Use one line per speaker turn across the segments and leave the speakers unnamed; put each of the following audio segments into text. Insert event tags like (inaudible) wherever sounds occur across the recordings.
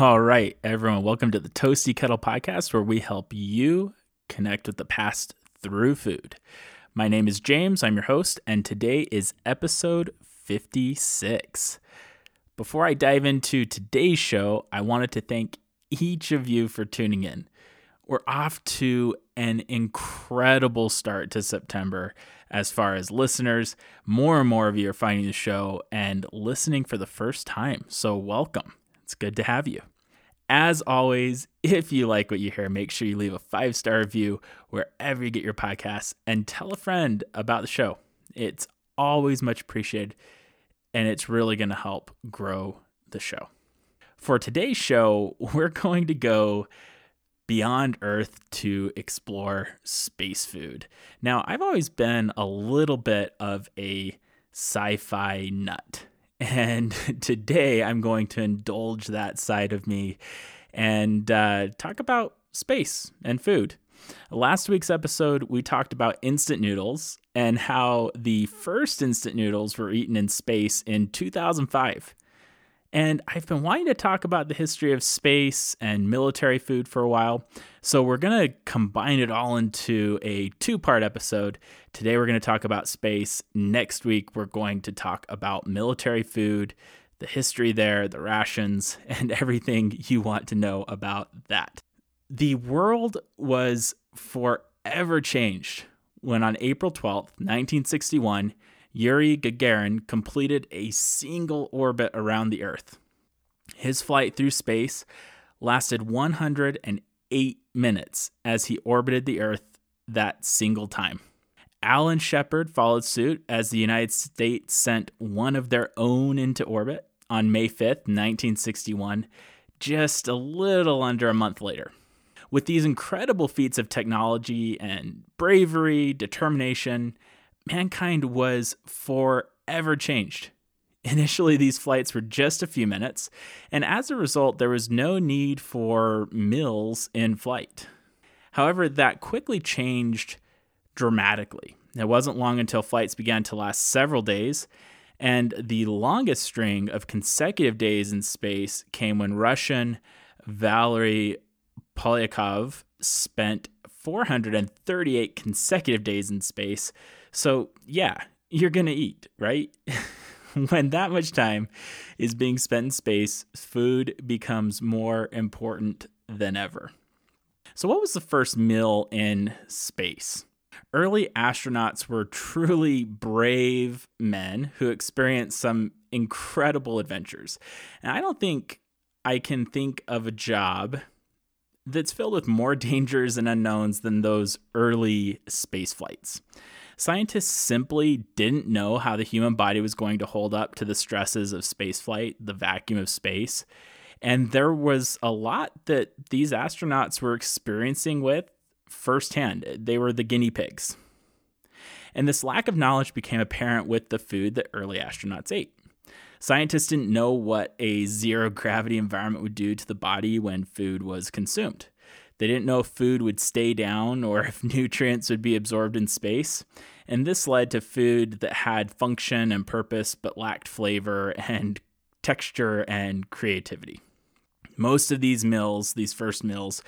All right, everyone, welcome to the Toasty Kettle Podcast, where we help you connect with the past through food. My name is James, I'm your host, and today is episode 56. Before I dive into today's show, I wanted to thank each of you for tuning in. We're off to an incredible start to September as far as listeners. More and more of you are finding the show and listening for the first time. So, welcome. It's good to have you. As always, if you like what you hear, make sure you leave a five star review wherever you get your podcasts and tell a friend about the show. It's always much appreciated and it's really going to help grow the show. For today's show, (laughs) we're going to go beyond Earth to explore space food. Now, I've always been a little bit of a sci fi nut. And (laughs) today I'm going to indulge that side of me and uh, talk about space and food. Last week's episode, we talked about instant noodles and how the first instant noodles were eaten in space in 2005. And I've been wanting to talk about the history of space and military food for a while. So we're going to combine it all into a two part episode. Today we're going to talk about space. Next week we're going to talk about military food, the history there, the rations, (laughs) and everything you want to know about that. The world was forever changed when on April 12th, 1961, Yuri Gagarin completed a single orbit around the Earth. His flight through space lasted 108 minutes as he orbited the Earth that single time. Alan Shepard followed suit as the United States sent one of their own into orbit on May 5th, 1961, just a little under a month later. With these incredible feats of technology and bravery, determination, mankind was forever changed. (laughs) Initially, these flights were just a few minutes, and as a result, there was no need for meals in flight. However, that quickly changed dramatically. It wasn't long until flights began to last several days, and the longest string of consecutive days in space came when Russian Valery Polyakov spent 438 consecutive days in space, so, yeah, you're going to eat, right? (laughs) when that much time is being spent in space, food becomes more important than ever. So, what was the first meal in space? Early astronauts were truly brave men who experienced some incredible adventures. And I don't think I can think of a job that's filled with more (laughs) dangers and unknowns than those early space flights. Scientists simply didn't know how the human body was going to hold up to the stresses of spaceflight, the vacuum of space. And there was a lot that these astronauts were experiencing with firsthand. They were the guinea pigs. And this lack of knowledge became apparent with the food that early astronauts ate. Scientists didn't know what a zero gravity environment would do to the body when food was consumed. They didn't know if food would stay down or (laughs) if nutrients would be absorbed in space. And this led to food that had function and purpose but lacked flavor and (laughs) texture and creativity. Most of these meals, these first meals,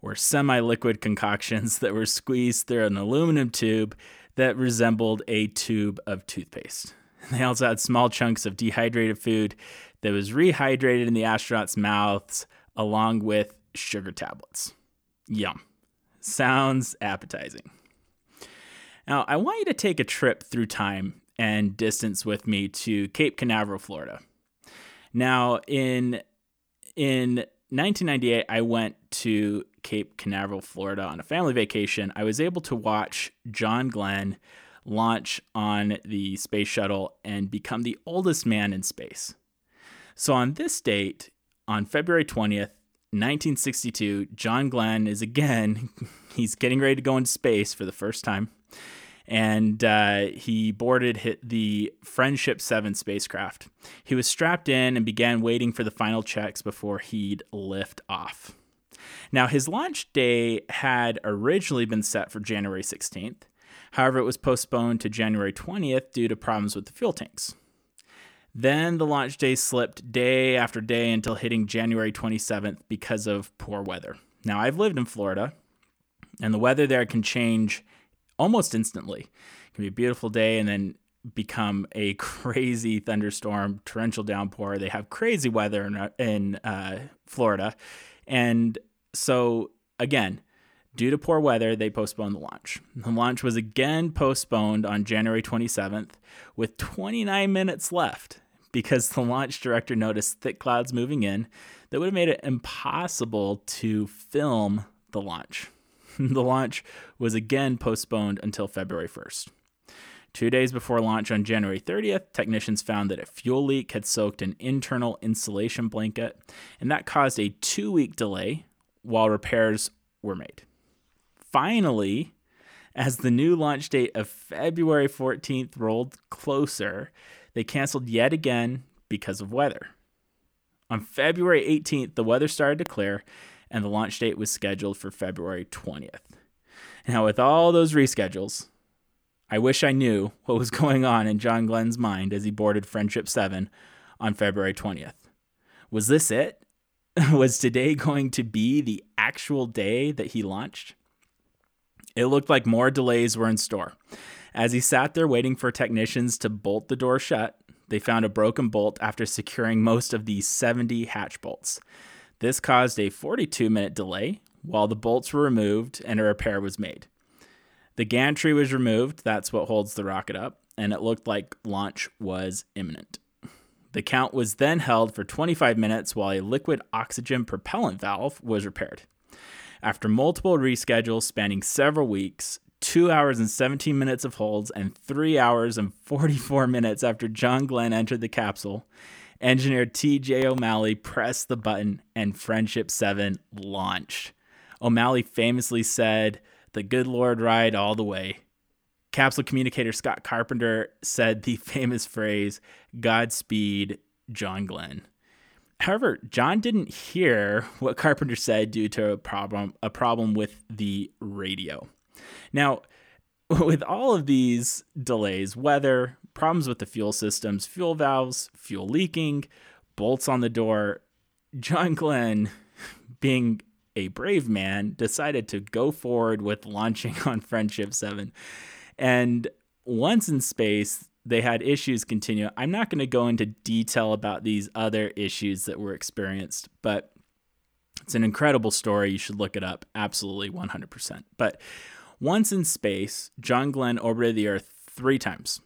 were semi liquid concoctions (laughs) that were squeezed through an aluminum tube that resembled a tube of toothpaste. (laughs) They also had small chunks of dehydrated food that was rehydrated in the astronauts' mouths along with sugar tablets. Yum. Sounds appetizing. Now, I want you to take a trip through time and distance with me to Cape Canaveral, Florida. Now, in in 1998, I went to Cape Canaveral, Florida on a family vacation. I was able to watch John Glenn launch on the space shuttle and become the oldest man in space. So, on this date, on February 20th, 1962, John Glenn is again, (laughs) he's getting ready to go into space for the first time. And uh, he boarded the Friendship 7 spacecraft. He was strapped in and began waiting for the final checks before he'd lift off. Now, his launch day had originally been set for January 16th. However, it was postponed to January 20th due to problems with the fuel tanks. Then the launch day slipped day after day until hitting January 27th because of poor weather. Now, I've lived in Florida, and the weather there can change almost instantly. It can be a beautiful day and then become a (laughs) crazy thunderstorm, torrential downpour. They have crazy weather in, in uh, Florida. And so, again, due to poor weather, they postponed the launch. The launch was again postponed on January 27th with 29 minutes left because the launch director noticed thick clouds moving in that would have made it impossible to film the launch. (laughs) the launch was again postponed until February 1st. Two days before launch on January 30th, technicians found that a fuel leak had soaked an internal insulation blanket, and that caused a two week delay while repairs were made. Finally, as the new launch date of February 14th rolled closer, they canceled yet again because of weather. On February 18th, the weather started to clear and the launch date was scheduled for February 20th. Now, with all those reschedules, I wish I knew what was (laughs) going on in John Glenn's mind as he boarded Friendship 7 on February 20th. Was this it? (laughs) was today going to be the actual day that he launched? It looked like more delays were in store. As he sat there waiting for technicians to bolt the door shut, they found a broken bolt after securing most of the 70 hatch bolts. This caused a 42 minute delay while the bolts were removed and a repair was made. The gantry was removed, that's what holds the rocket up, and it looked like launch was imminent. The count was then held for 25 minutes while a liquid oxygen propellant valve was repaired. After multiple reschedules spanning several weeks, two hours and 17 minutes of holds, and three hours and 44 minutes after John Glenn entered the capsule, engineer TJ O'Malley pressed the button and Friendship 7 launched. O'Malley famously said, The good Lord ride all the way. Capsule communicator Scott Carpenter said the famous phrase, Godspeed, John Glenn. However, John didn't hear what Carpenter said due to a problem a problem with the radio. Now, (laughs) with all of these delays, weather, problems with the fuel systems, fuel valves, fuel leaking, bolts on the door, John (laughs) Glenn, being a brave man, decided to go forward with launching (laughs) on Friendship 7. And once in space, they had issues continue. I'm not going to go into detail about these other issues that were experienced, but it's an incredible story. You should look it up. Absolutely 100%. But once in space, John Glenn orbited the Earth three times.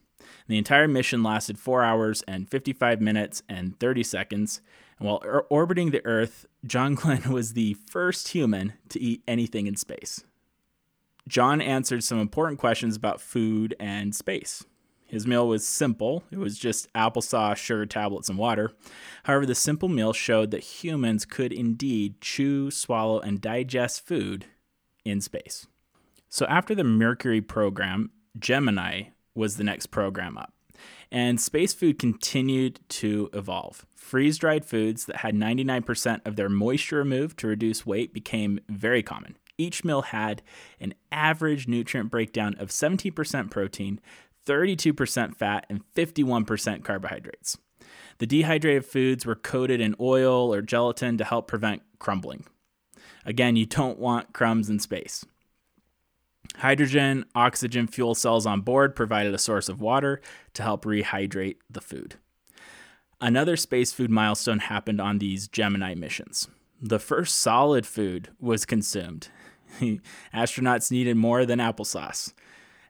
The entire mission lasted 4 hours and 55 minutes and 30 seconds. And while or- orbiting the Earth, John (laughs) Glenn was the first human to eat anything in space. John answered some important questions about food and space. His meal was simple. It was just applesauce, sugar tablets, and water. However, the simple meal showed that humans could indeed chew, swallow, and digest food in space. So after the Mercury program, Gemini was the next program up. And space food continued to evolve. Freeze dried foods that had 99% of their moisture removed to reduce weight became very common. Each meal had an average nutrient breakdown of 17% protein, 32% fat, and 51% carbohydrates. The dehydrated foods were coated in oil or gelatin to help prevent crumbling. Again, you don't want crumbs in space. Hydrogen, oxygen fuel cells on board provided a source of water to help rehydrate the food. Another space food milestone happened on these Gemini missions. The first solid food was consumed. (laughs) Astronauts needed more than applesauce.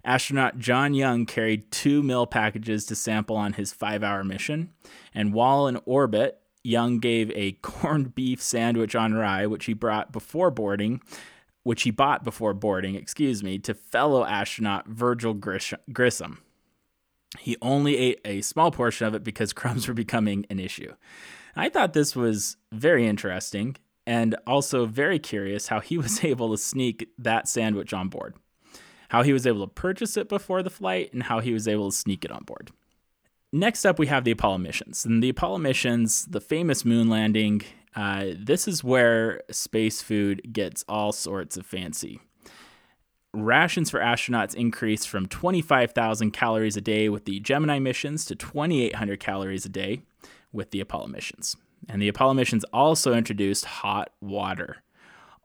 Astronaut John Young carried two meal packages to sample on his five hour mission, and while in orbit, Young gave a (laughs) corned beef sandwich on rye, which he brought before boarding, which he bought before boarding, excuse me, to fellow astronaut Virgil Grissom. He only ate a small portion of it because (laughs) crumbs were becoming an issue. I thought this was very interesting and also very curious how he (laughs) was able to sneak that sandwich on board, how he was able to purchase it before the flight, and how he was able to sneak it on board. Next up, we have the Apollo missions. And the Apollo missions, the famous moon landing, uh, this is where space food gets all sorts of fancy. rations for astronauts increased from 25,000 calories a day with the Gemini missions to 2,800 calories a day with the Apollo missions. And the Apollo missions also introduced hot water.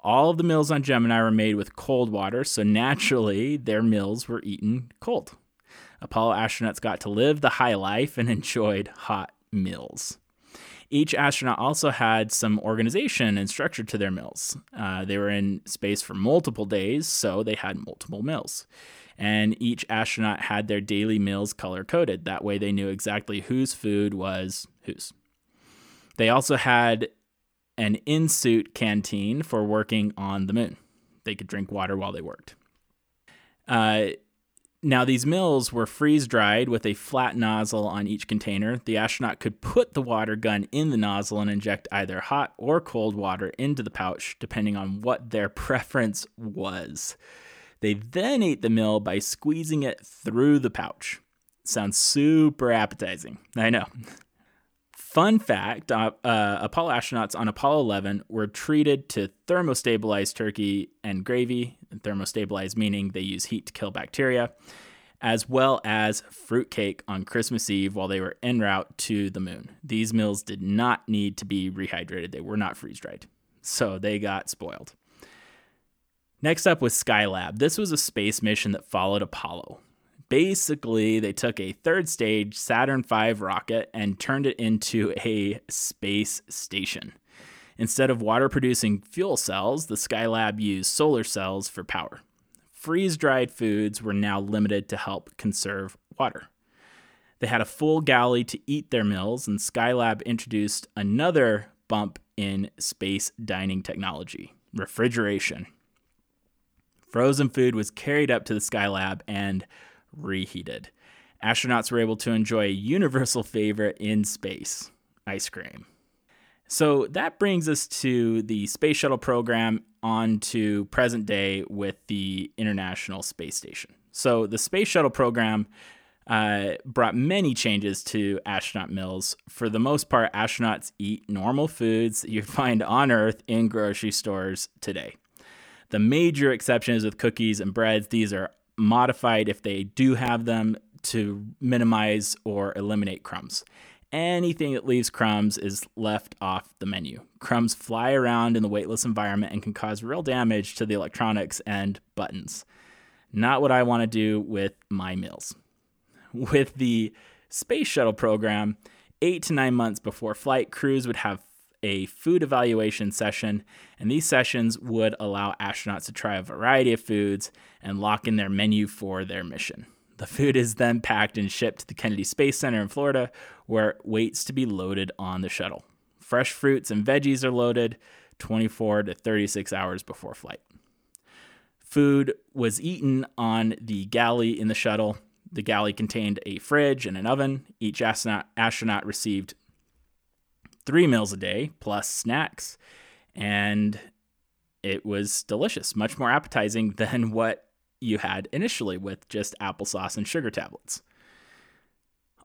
All of the meals on Gemini were made with cold water, so naturally their meals were eaten cold. Apollo astronauts got to live the high life and (laughs) enjoyed hot meals. Each astronaut also had some organization and structure to their meals. Uh, they were in space for multiple days, so they had multiple meals. And each astronaut had their daily meals color coded. That way they knew exactly whose food was whose. They also had an in suit canteen for working on the moon. They could drink water while they worked. Uh, now, these mills were freeze dried with a flat nozzle on each container. The astronaut could put the water gun in the nozzle and inject either hot or cold water into the pouch, depending on what their (laughs) preference was. They then ate the mill by squeezing it through the pouch. Sounds super appetizing. I know. Fun fact uh, uh, Apollo astronauts on Apollo 11 were treated to thermostabilized turkey and gravy. Thermostabilized meaning they use heat to kill bacteria, as well as fruitcake on Christmas Eve while they were en route to the moon. These meals did not need to be rehydrated, they were not freeze dried. So they got spoiled. Next up was Skylab. This was a space mission that followed Apollo basically they took a third stage Saturn V rocket and turned it into a space station. Instead of water producing fuel cells, the Skylab used solar cells for power. Freeze dried foods were now limited to help conserve water. They had a full galley to eat their meals, and Skylab introduced another bump in space dining technology refrigeration. Frozen food was carried up to the Skylab and reheated. Astronauts were able to enjoy a universal favorite in space ice cream. So that brings us to the space shuttle program on to present day with the International Space Station. So the space shuttle program uh, brought many changes to astronaut meals. For the most part, astronauts eat normal foods that you'd (laughs) find on Earth in grocery stores today. The major exception is with cookies and breads. These are modified if they do have them to minimize or eliminate crumbs. Anything that leaves crumbs is left off the menu. Crumbs fly around in the weightless environment and can cause real damage to the electronics and buttons. Not what I want to do with my meals. With the space shuttle program, eight to nine months before flight, crews would have a food evaluation session, and these sessions would allow astronauts to try a variety of foods and lock in their menu for their mission. The food is then packed and shipped to the Kennedy Space Center in Florida, where it waits to be loaded on the shuttle. Fresh fruits and veggies are loaded 24 to 36 hours before flight. Food was eaten on the galley in the shuttle. The galley contained a fridge and an oven. Each astronaut, astronaut received three meals a day plus snacks. And it was delicious, much more appetizing (laughs) than what you had initially with just applesauce and sugar tablets.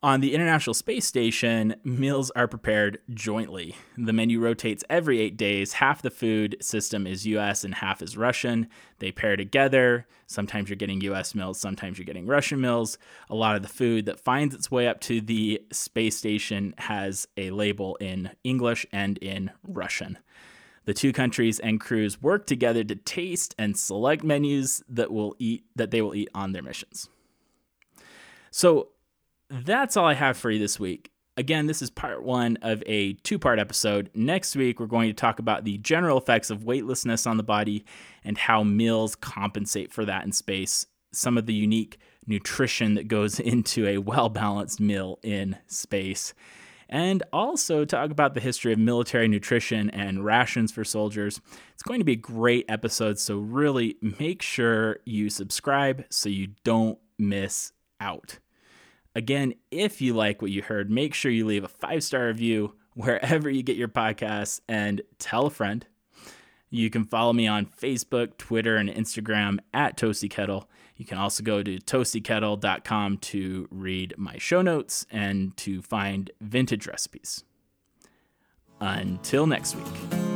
On the International Space Station, meals are prepared jointly. The menu rotates every eight days. Half the food system is US and half is Russian. They pair together. Sometimes you're getting US meals, sometimes you're getting Russian meals. A lot of the food that finds its way up to the space station has a label in English and in Russian. The two countries and crews work together to taste and select menus that will eat that they will eat on their missions. So that's all I have for you this week. Again, this is part one of a two part episode. Next week, we're going to talk about the general effects of weightlessness on the body and how meals compensate for that in space, some of the unique nutrition that goes (laughs) into a well balanced meal in space, and also talk about the history of military nutrition and rations for soldiers. It's going to be a great episode, so really make sure you subscribe so you don't miss out. Again, if you like what you heard, make sure you leave a five star review wherever you get your podcasts and tell a friend. You can follow me on Facebook, Twitter, and Instagram at Toasty Kettle. You can also go to toastykettle.com to read my show notes and to find vintage recipes. Until next week.